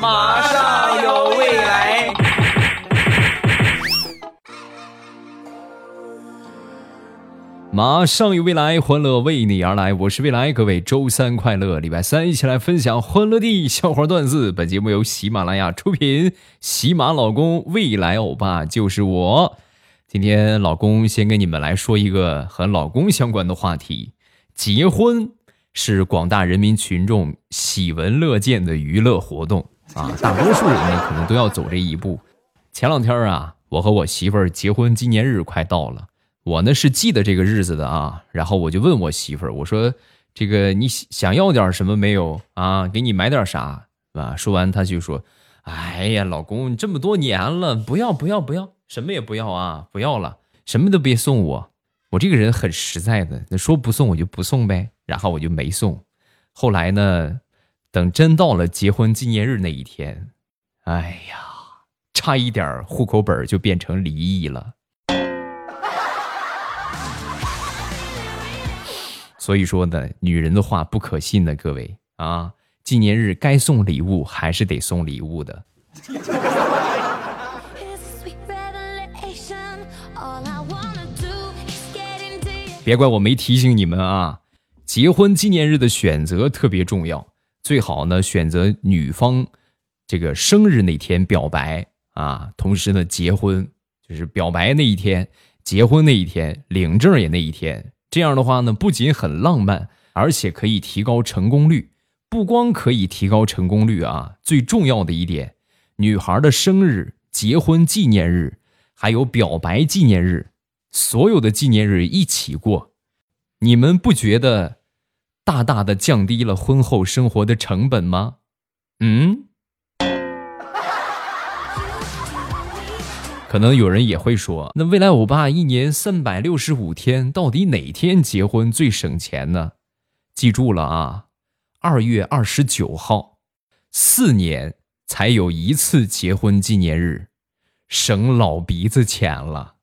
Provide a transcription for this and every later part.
马上有未来。马上有未来，欢乐为你而来。我是未来，各位周三快乐！礼拜三一起来分享欢乐的笑话段子。本节目由喜马拉雅出品，喜马老公未来欧巴就是我。今天老公先跟你们来说一个和老公相关的话题：结婚是广大人民群众喜闻乐见的娱乐活动啊，大多数人呢可能都要走这一步。前两天啊，我和我媳妇儿结婚纪念日快到了。我呢是记得这个日子的啊，然后我就问我媳妇儿，我说：“这个你想要点什么没有啊？给你买点啥，啊？”说完，她就说：“哎呀，老公，这么多年了，不要不要不要，什么也不要啊，不要了，什么都别送我。我这个人很实在的，那说不送我就不送呗。然后我就没送。后来呢，等真到了结婚纪念日那一天，哎呀，差一点户口本就变成离异了。”所以说呢，女人的话不可信的，各位啊，纪念日该送礼物还是得送礼物的。别怪我没提醒你们啊，结婚纪念日的选择特别重要，最好呢选择女方这个生日那天表白啊，同时呢结婚就是表白那一天，结婚那一天，领证也那一天。这样的话呢，不仅很浪漫，而且可以提高成功率。不光可以提高成功率啊，最重要的一点，女孩的生日、结婚纪念日，还有表白纪念日，所有的纪念日一起过，你们不觉得大大的降低了婚后生活的成本吗？嗯。可能有人也会说，那未来欧巴一年三百六十五天，到底哪天结婚最省钱呢？记住了啊，二月二十九号，四年才有一次结婚纪念日，省老鼻子钱了。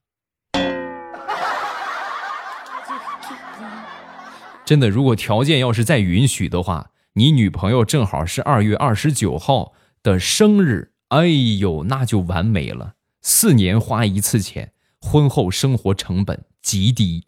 真的，如果条件要是再允许的话，你女朋友正好是二月二十九号的生日，哎呦，那就完美了。四年花一次钱，婚后生活成本极低。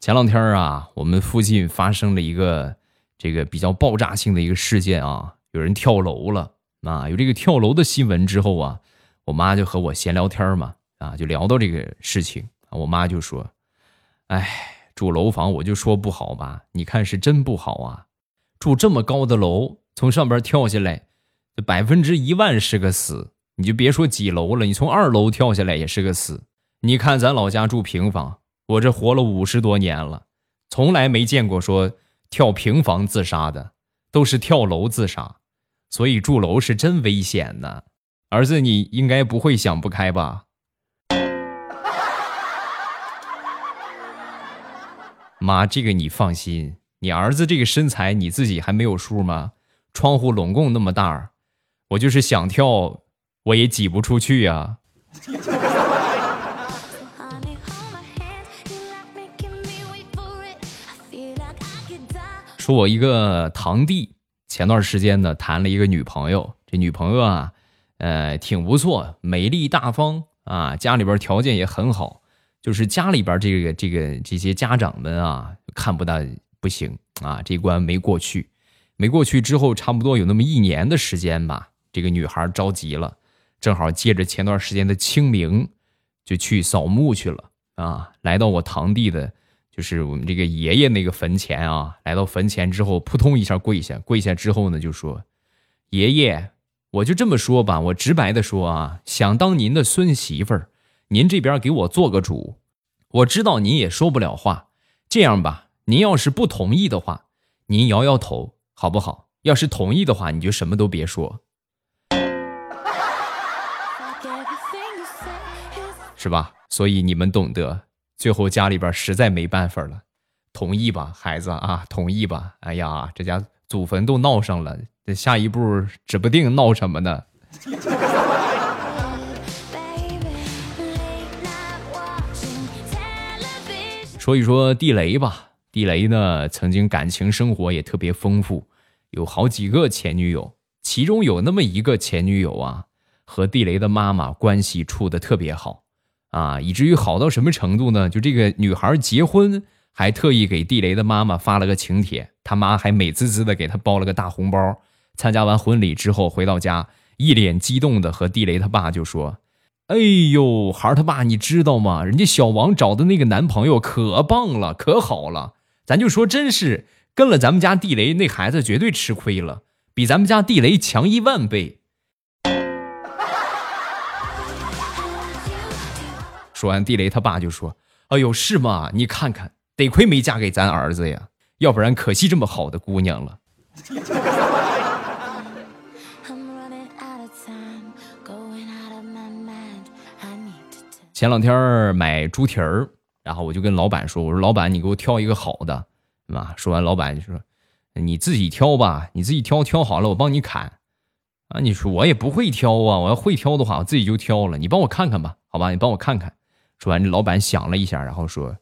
前两天啊，我们附近发生了一个这个比较爆炸性的一个事件啊，有人跳楼了啊。有这个跳楼的新闻之后啊，我妈就和我闲聊天嘛，啊，就聊到这个事情，我妈就说：“哎，住楼房我就说不好吧，你看是真不好啊。”住这么高的楼，从上边跳下来，百分之一万是个死。你就别说几楼了，你从二楼跳下来也是个死。你看咱老家住平房，我这活了五十多年了，从来没见过说跳平房自杀的，都是跳楼自杀。所以住楼是真危险呢。儿子，你应该不会想不开吧？妈，这个你放心。你儿子这个身材，你自己还没有数吗？窗户拢共那么大，我就是想跳，我也挤不出去呀。说我一个堂弟，前段时间呢谈了一个女朋友，这女朋友啊，呃，挺不错，美丽大方啊，家里边条件也很好，就是家里边这个这个这些家长们啊，看不到。不行啊，这关没过去，没过去之后，差不多有那么一年的时间吧。这个女孩着急了，正好借着前段时间的清明，就去扫墓去了啊。来到我堂弟的，就是我们这个爷爷那个坟前啊。来到坟前之后，扑通一下跪下，跪下之后呢，就说：“爷爷，我就这么说吧，我直白的说啊，想当您的孙媳妇儿，您这边给我做个主。我知道您也说不了话，这样吧。”您要是不同意的话，您摇摇头，好不好？要是同意的话，你就什么都别说，是吧？所以你们懂得。最后家里边实在没办法了，同意吧，孩子啊，同意吧。哎呀，这家祖坟都闹上了，下一步指不定闹什么呢。说一说地雷吧。地雷呢，曾经感情生活也特别丰富，有好几个前女友，其中有那么一个前女友啊，和地雷的妈妈关系处的特别好啊，以至于好到什么程度呢？就这个女孩结婚，还特意给地雷的妈妈发了个请帖，他妈还美滋滋的给他包了个大红包。参加完婚礼之后回到家，一脸激动的和地雷他爸就说：“哎呦，孩儿他爸，你知道吗？人家小王找的那个男朋友可棒了，可好了。”咱就说，真是跟了咱们家地雷那孩子，绝对吃亏了，比咱们家地雷强一万倍。说完，地雷他爸就说：“哎呦，是吗？你看看，得亏没嫁给咱儿子呀，要不然可惜这么好的姑娘了。”前两天买猪蹄儿。然后我就跟老板说：“我说老板，你给我挑一个好的，对吧？”说完，老板就说：“你自己挑吧，你自己挑，挑好了我帮你砍。”啊，你说我也不会挑啊，我要会挑的话，我自己就挑了。你帮我看看吧，好吧？你帮我看看。说完，这老板想了一下，然后说：“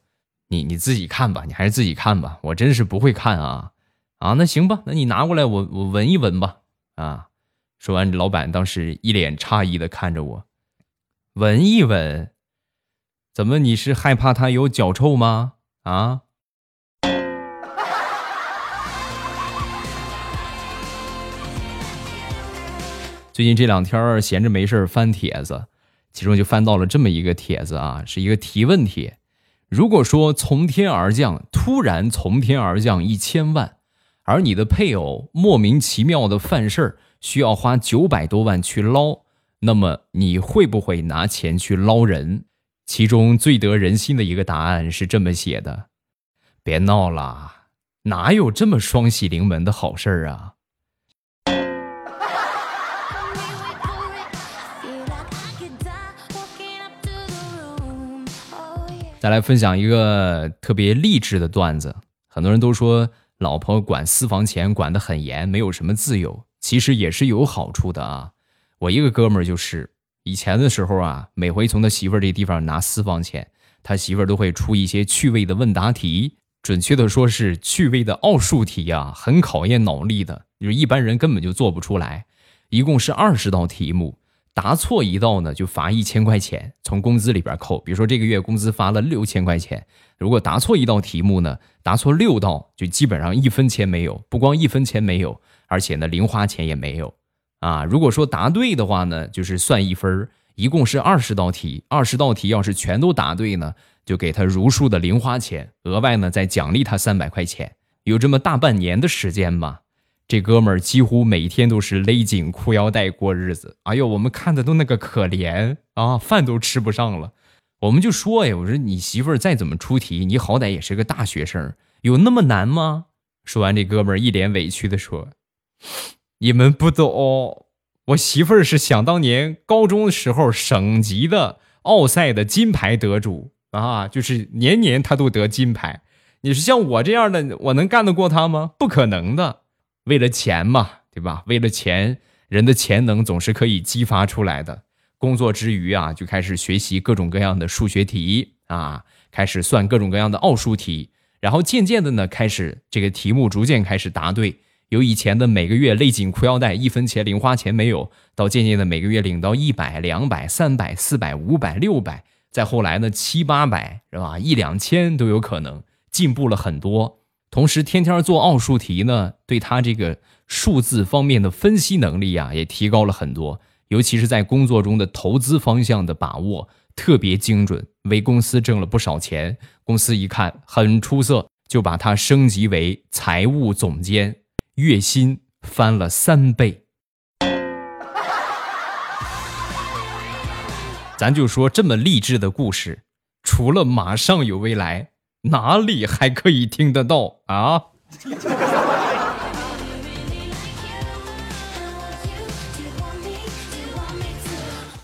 你你自己看吧，你还是自己看吧，我真是不会看啊啊！那行吧，那你拿过来，我我闻一闻吧。”啊，说完，这老板当时一脸诧异的看着我，闻一闻。怎么？你是害怕他有脚臭吗？啊！最近这两天闲着没事翻帖子，其中就翻到了这么一个帖子啊，是一个提问帖。如果说从天而降，突然从天而降一千万，而你的配偶莫名其妙的犯事儿，需要花九百多万去捞，那么你会不会拿钱去捞人？其中最得人心的一个答案是这么写的：“别闹了，哪有这么双喜临门的好事儿啊！”再来分享一个特别励志的段子。很多人都说老婆管私房钱管得很严，没有什么自由，其实也是有好处的啊。我一个哥们儿就是。以前的时候啊，每回从他媳妇儿这地方拿私房钱，他媳妇儿都会出一些趣味的问答题，准确的说是趣味的奥数题啊，很考验脑力的，就是一般人根本就做不出来。一共是二十道题目，答错一道呢就罚一千块钱，从工资里边扣。比如说这个月工资发了六千块钱，如果答错一道题目呢，答错六道就基本上一分钱没有，不光一分钱没有，而且呢零花钱也没有。啊，如果说答对的话呢，就是算一分一共是二十道题，二十道题要是全都答对呢，就给他如数的零花钱，额外呢再奖励他三百块钱。有这么大半年的时间吧，这哥们儿几乎每天都是勒紧裤腰带过日子。哎呦，我们看的都那个可怜啊，饭都吃不上了。我们就说呀，我说你媳妇儿再怎么出题，你好歹也是个大学生，有那么难吗？说完，这哥们儿一脸委屈的说。你们不懂，我媳妇儿是想当年高中时候省级的奥赛的金牌得主啊，就是年年她都得金牌。你是像我这样的，我能干得过她吗？不可能的。为了钱嘛，对吧？为了钱，人的潜能总是可以激发出来的。工作之余啊，就开始学习各种各样的数学题啊，开始算各种各样的奥数题，然后渐渐的呢，开始这个题目逐渐开始答对。由以前的每个月勒紧裤腰带，一分钱零花钱没有，到渐渐的每个月领到一百、两百、三百、四百、五百、六百，再后来呢七八百是吧？一两千都有可能，进步了很多。同时，天天做奥数题呢，对他这个数字方面的分析能力啊，也提高了很多。尤其是在工作中的投资方向的把握特别精准，为公司挣了不少钱。公司一看很出色，就把他升级为财务总监。月薪翻了三倍，咱就说这么励志的故事，除了马上有未来，哪里还可以听得到啊？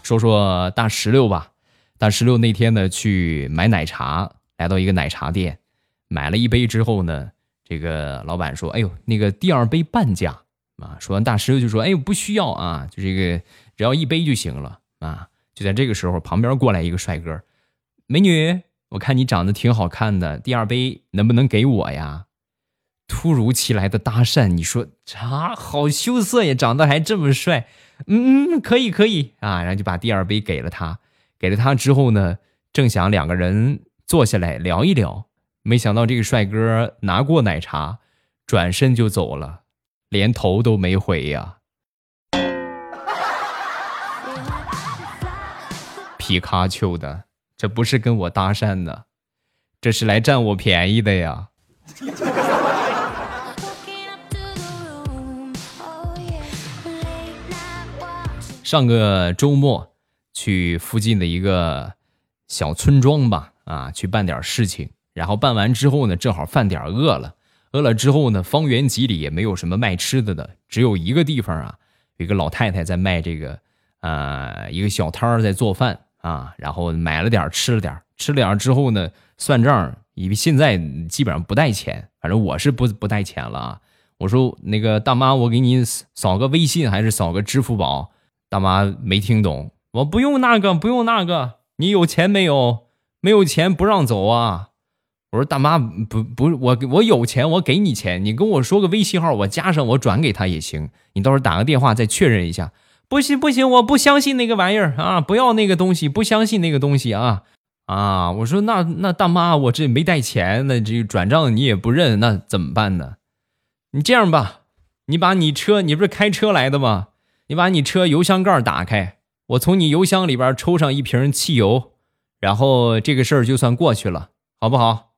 说说大石榴吧，大石榴那天呢去买奶茶，来到一个奶茶店，买了一杯之后呢。这个老板说：“哎呦，那个第二杯半价啊！”说完，大师就说：“哎呦，不需要啊，就这个只要一杯就行了啊！”就在这个时候，旁边过来一个帅哥：“美女，我看你长得挺好看的，第二杯能不能给我呀？突如其来的搭讪，你说啊，好羞涩呀，长得还这么帅，嗯，可以可以啊，然后就把第二杯给了他，给了他之后呢，正想两个人坐下来聊一聊，没想到这个帅哥拿过奶茶，转身就走了，连头都没回呀。皮卡丘的，这不是跟我搭讪的，这是来占我便宜的呀。上个周末去附近的一个小村庄吧，啊，去办点事情。然后办完之后呢，正好饭点饿了，饿了之后呢，方圆几里也没有什么卖吃的的，只有一个地方啊，有一个老太太在卖这个，啊，一个小摊儿在做饭啊。然后买了点吃了点吃了点之后呢，算账，因为现在基本上不带钱，反正我是不不带钱了啊。我说那个大妈，我给你扫个微信还是扫个支付宝？大妈没听懂，我不用那个，不用那个，你有钱没有？没有钱不让走啊！我说大妈不不，我我有钱，我给你钱，你跟我说个微信号，我加上，我转给他也行。你到时候打个电话再确认一下。不行不行，我不相信那个玩意儿啊！不要那个东西，不相信那个东西啊啊！我说那那大妈，我这没带钱，那这转账你也不认，那怎么办呢？你这样吧，你把你车，你不是开车来的吗？你把你车油箱盖打开，我从你油箱里边抽上一瓶汽油，然后这个事儿就算过去了，好不好？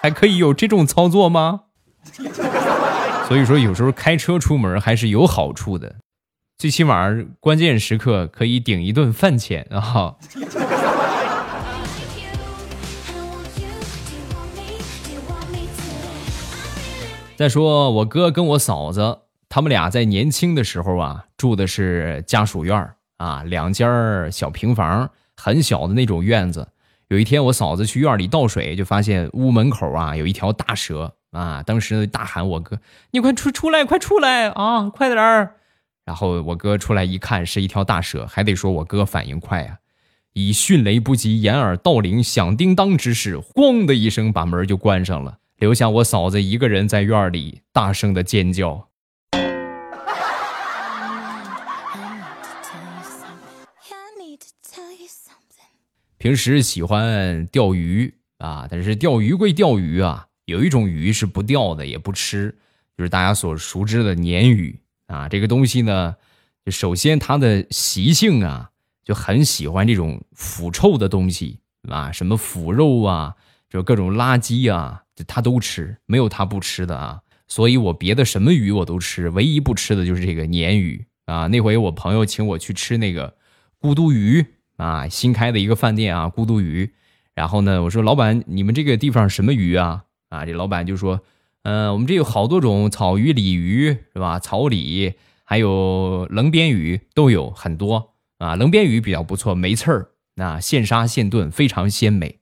还可以有这种操作吗？所以说，有时候开车出门还是有好处的，最起码关键时刻可以顶一顿饭钱啊。再说我哥跟我嫂子，他们俩在年轻的时候啊，住的是家属院啊，两间小平房，很小的那种院子。有一天，我嫂子去院里倒水，就发现屋门口啊有一条大蛇啊，当时大喊我哥：“你快出出来，快出来啊，快点儿！”然后我哥出来一看，是一条大蛇，还得说我哥反应快啊，以迅雷不及掩耳盗铃响叮当之势，咣的一声把门就关上了。留下我嫂子一个人在院里大声的尖叫。平时喜欢钓鱼啊，但是钓鱼归钓鱼啊，有一种鱼是不钓的，也不吃，就是大家所熟知的鲶鱼啊。这个东西呢，首先它的习性啊，就很喜欢这种腐臭的东西啊，什么腐肉啊，就各种垃圾啊。它都吃，没有它不吃的啊！所以我别的什么鱼我都吃，唯一不吃的就是这个鲶鱼啊。那回我朋友请我去吃那个咕嘟鱼啊，新开的一个饭店啊，咕嘟鱼。然后呢，我说老板，你们这个地方什么鱼啊？啊，这老板就说，嗯，我们这有好多种草鱼、鲤鱼是吧？草鲤还有棱边鱼都有很多啊。棱边鱼比较不错，没刺儿，那现杀现炖，非常鲜美。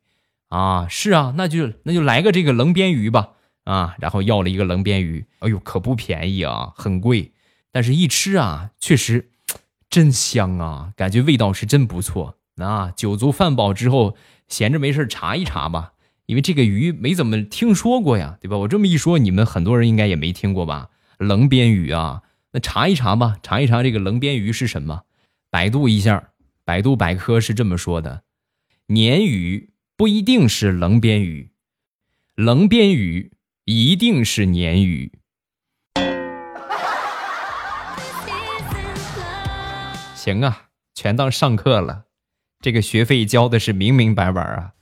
啊，是啊，那就那就来个这个棱边鱼吧，啊，然后要了一个棱边鱼，哎呦，可不便宜啊，很贵，但是一吃啊，确实真香啊，感觉味道是真不错。啊，酒足饭饱之后，闲着没事查一查吧，因为这个鱼没怎么听说过呀，对吧？我这么一说，你们很多人应该也没听过吧？棱边鱼啊，那查一查吧，查一查这个棱边鱼是什么？百度一下，百度百科是这么说的：鲶鱼。不一定是棱边鱼，棱边鱼一定是鲶鱼。行啊，全当上课了，这个学费交的是明明白白啊。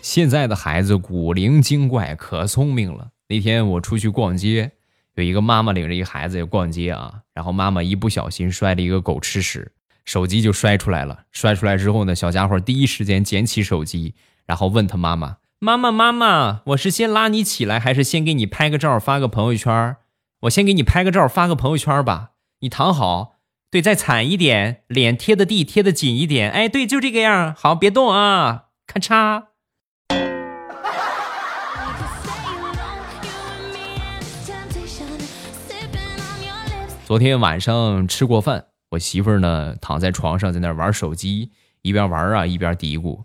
现在的孩子古灵精怪，可聪明了。那天我出去逛街。有一个妈妈领着一个孩子也逛街啊，然后妈妈一不小心摔了一个狗吃屎，手机就摔出来了。摔出来之后呢，小家伙第一时间捡起手机，然后问他妈妈：“妈妈，妈妈，我是先拉你起来，还是先给你拍个照发个朋友圈？我先给你拍个照发个朋友圈吧。你躺好，对，再惨一点，脸贴的地贴的紧一点。哎，对，就这个样。好，别动啊，咔嚓。”昨天晚上吃过饭，我媳妇儿呢躺在床上在那玩手机，一边玩啊一边嘀咕，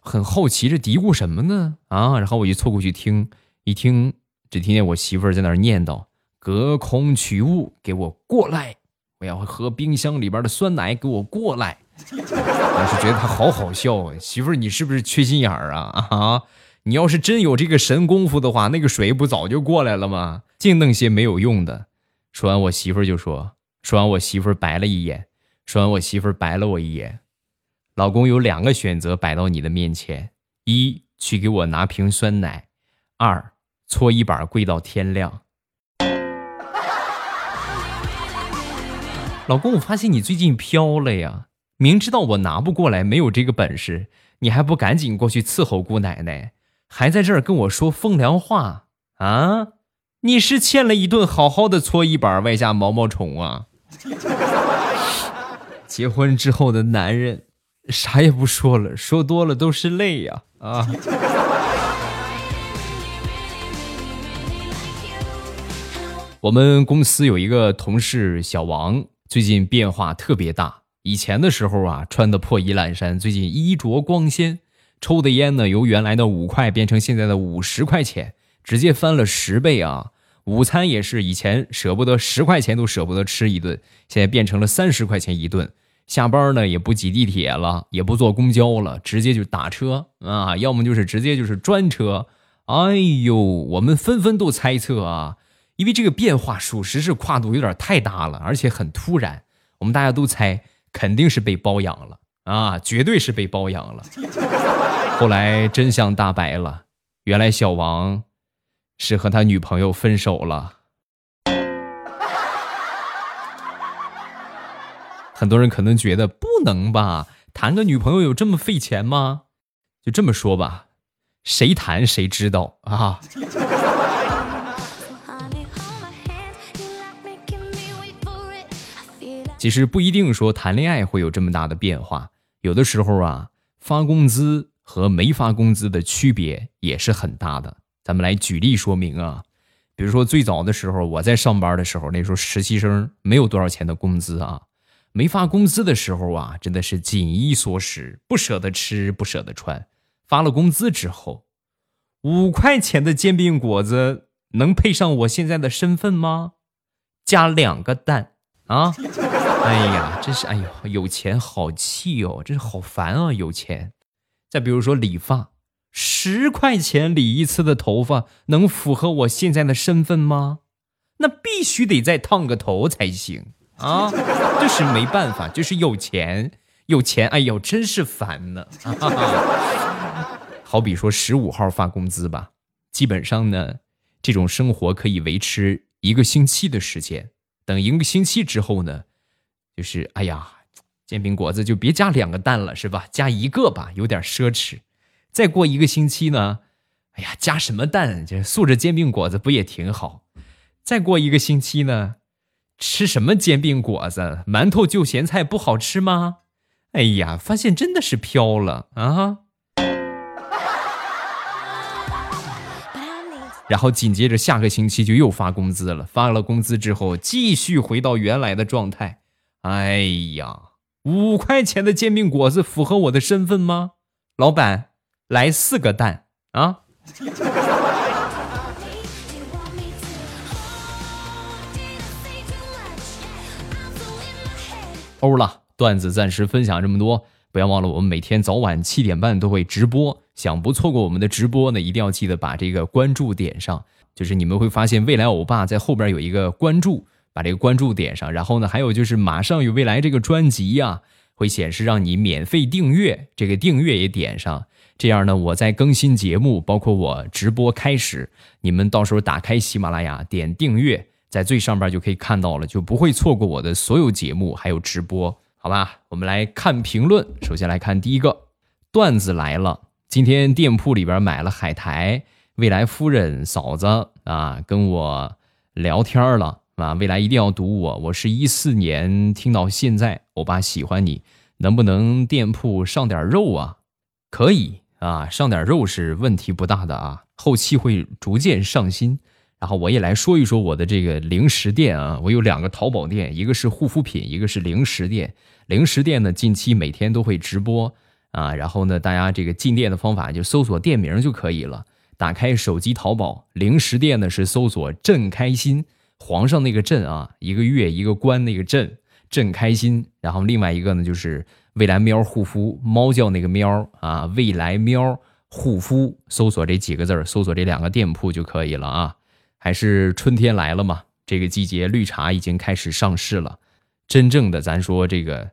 很好奇这嘀咕什么呢？啊，然后我就凑过去听，一听只听见我媳妇儿在那念叨：“隔空取物，给我过来！我要喝冰箱里边的酸奶，给我过来！” 我是觉得他好好笑啊，媳妇儿你是不是缺心眼儿啊？啊！你要是真有这个神功夫的话，那个水不早就过来了吗？净弄些没有用的。说完，我媳妇儿就说：“说完，我媳妇儿白了一眼。说完，我媳妇儿白了我一眼。老公有两个选择摆到你的面前：一，去给我拿瓶酸奶；二，搓衣板跪到天亮。”老公，我发现你最近飘了呀！明知道我拿不过来，没有这个本事，你还不赶紧过去伺候姑奶奶？还在这儿跟我说风凉话啊！你是欠了一顿好好的搓衣板外加毛毛虫啊！结婚之后的男人，啥也不说了，说多了都是泪呀啊！我们公司有一个同事小王，最近变化特别大。以前的时候啊，穿的破衣烂衫，最近衣着光鲜。抽的烟呢，由原来的五块变成现在的五十块钱，直接翻了十倍啊！午餐也是以前舍不得十块钱都舍不得吃一顿，现在变成了三十块钱一顿。下班呢也不挤地铁了，也不坐公交了，直接就打车啊，要么就是直接就是专车。哎呦，我们纷纷都猜测啊，因为这个变化属实是跨度有点太大了，而且很突然，我们大家都猜肯定是被包养了啊，绝对是被包养了。后来真相大白了，原来小王是和他女朋友分手了。很多人可能觉得不能吧，谈个女朋友有这么费钱吗？就这么说吧，谁谈谁知道啊。其实不一定说谈恋爱会有这么大的变化，有的时候啊，发工资。和没发工资的区别也是很大的。咱们来举例说明啊，比如说最早的时候，我在上班的时候，那时候实习生没有多少钱的工资啊，没发工资的时候啊，真的是紧衣缩食，不舍得吃，不舍得穿。发了工资之后，五块钱的煎饼果子能配上我现在的身份吗？加两个蛋啊！哎呀，真是哎呦，有钱好气哦，真是好烦啊，有钱。再比如说理发，十块钱理一次的头发，能符合我现在的身份吗？那必须得再烫个头才行啊！就是没办法，就是有钱，有钱，哎呦，真是烦呢。好比说十五号发工资吧，基本上呢，这种生活可以维持一个星期的时间。等一个星期之后呢，就是哎呀。煎饼果子就别加两个蛋了，是吧？加一个吧，有点奢侈。再过一个星期呢？哎呀，加什么蛋？这素着煎饼果子不也挺好？再过一个星期呢？吃什么煎饼果子？馒头就咸菜不好吃吗？哎呀，发现真的是飘了啊！然后紧接着下个星期就又发工资了，发了工资之后继续回到原来的状态。哎呀！五块钱的煎饼果子符合我的身份吗？老板，来四个蛋啊！欧了，段子暂时分享这么多，不要忘了我们每天早晚七点半都会直播，想不错过我们的直播呢，一定要记得把这个关注点上，就是你们会发现未来欧巴在后边有一个关注。把这个关注点上，然后呢，还有就是马上与未来这个专辑呀，会显示让你免费订阅，这个订阅也点上，这样呢，我在更新节目，包括我直播开始，你们到时候打开喜马拉雅点订阅，在最上边就可以看到了，就不会错过我的所有节目还有直播，好吧？我们来看评论，首先来看第一个段子来了，今天店铺里边买了海苔，未来夫人嫂子啊跟我聊天了。啊，未来一定要读我。我是一四年听到现在，欧巴喜欢你，能不能店铺上点肉啊？可以啊，上点肉是问题不大的啊，后期会逐渐上新。然后我也来说一说我的这个零食店啊，我有两个淘宝店，一个是护肤品，一个是零食店。零食店呢，近期每天都会直播啊，然后呢，大家这个进店的方法就搜索店名就可以了。打开手机淘宝，零食店呢是搜索“朕开心”，皇上那个“朕”啊，一个月一个关那个“朕”，朕开心。然后另外一个呢就是未来喵护肤，猫叫那个喵啊，未来喵护肤，搜索这几个字搜索这两个店铺就可以了啊。还是春天来了嘛，这个季节绿茶已经开始上市了。真正的咱说这个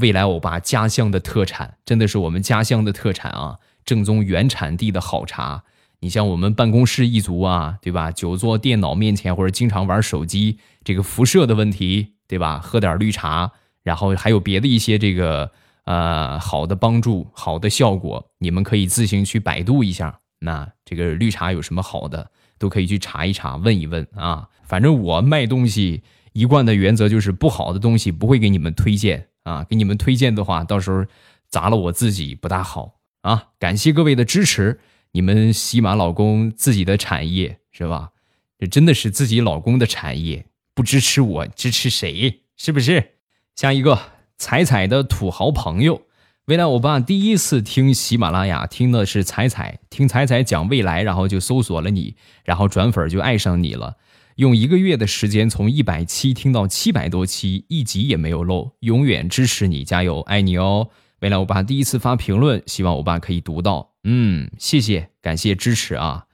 未来欧巴家乡的特产，真的是我们家乡的特产啊，正宗原产地的好茶。你像我们办公室一族啊，对吧？久坐电脑面前或者经常玩手机，这个辐射的问题，对吧？喝点绿茶，然后还有别的一些这个呃好的帮助、好的效果，你们可以自行去百度一下。那这个绿茶有什么好的？都可以去查一查，问一问啊。反正我卖东西一贯的原则就是不好的东西不会给你们推荐啊。给你们推荐的话，到时候砸了我自己不大好啊。感谢各位的支持，你们喜马老公自己的产业是吧？这真的是自己老公的产业，不支持我支持谁？是不是？下一个彩彩的土豪朋友。未来欧巴第一次听喜马拉雅，听的是彩彩，听彩彩讲未来，然后就搜索了你，然后转粉就爱上你了。用一个月的时间，从一百期听到七百多期，一集也没有漏，永远支持你，加油，爱你哦！未来欧巴第一次发评论，希望欧巴可以读到，嗯，谢谢，感谢支持啊！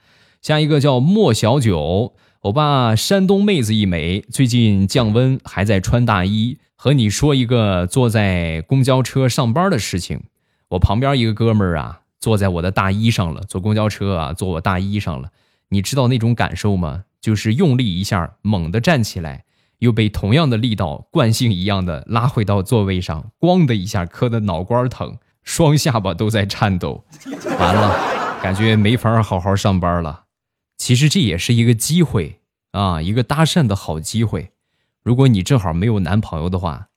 下一个叫莫小九，欧巴山东妹子一枚，最近降温，还在穿大衣。和你说一个坐在公交车上班的事情，我旁边一个哥们儿啊，坐在我的大衣上了，坐公交车啊，坐我大衣上了，你知道那种感受吗？就是用力一下，猛地站起来，又被同样的力道惯性一样的拉回到座位上，咣的一下磕的脑瓜疼，双下巴都在颤抖，完了，感觉没法好好上班了。其实这也是一个机会啊，一个搭讪的好机会。如果你正好没有男朋友的话，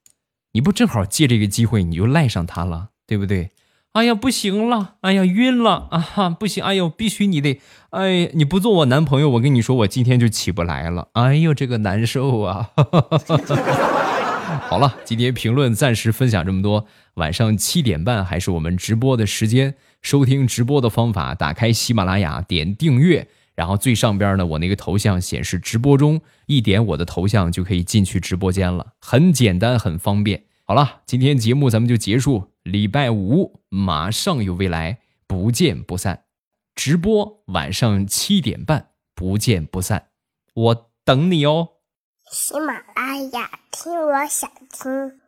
你不正好借这个机会你就赖上他了，对不对？哎呀，不行了，哎呀，晕了啊，哈，不行，哎呦，必须你得，哎，你不做我男朋友，我跟你说，我今天就起不来了，哎呦，这个难受啊！好了，今天评论暂时分享这么多，晚上七点半还是我们直播的时间，收听直播的方法，打开喜马拉雅，点订阅。然后最上边呢，我那个头像显示直播中，一点我的头像就可以进去直播间了，很简单，很方便。好了，今天节目咱们就结束，礼拜五马上有未来，不见不散。直播晚上七点半，不见不散，我等你哦。喜马拉雅听，我想听。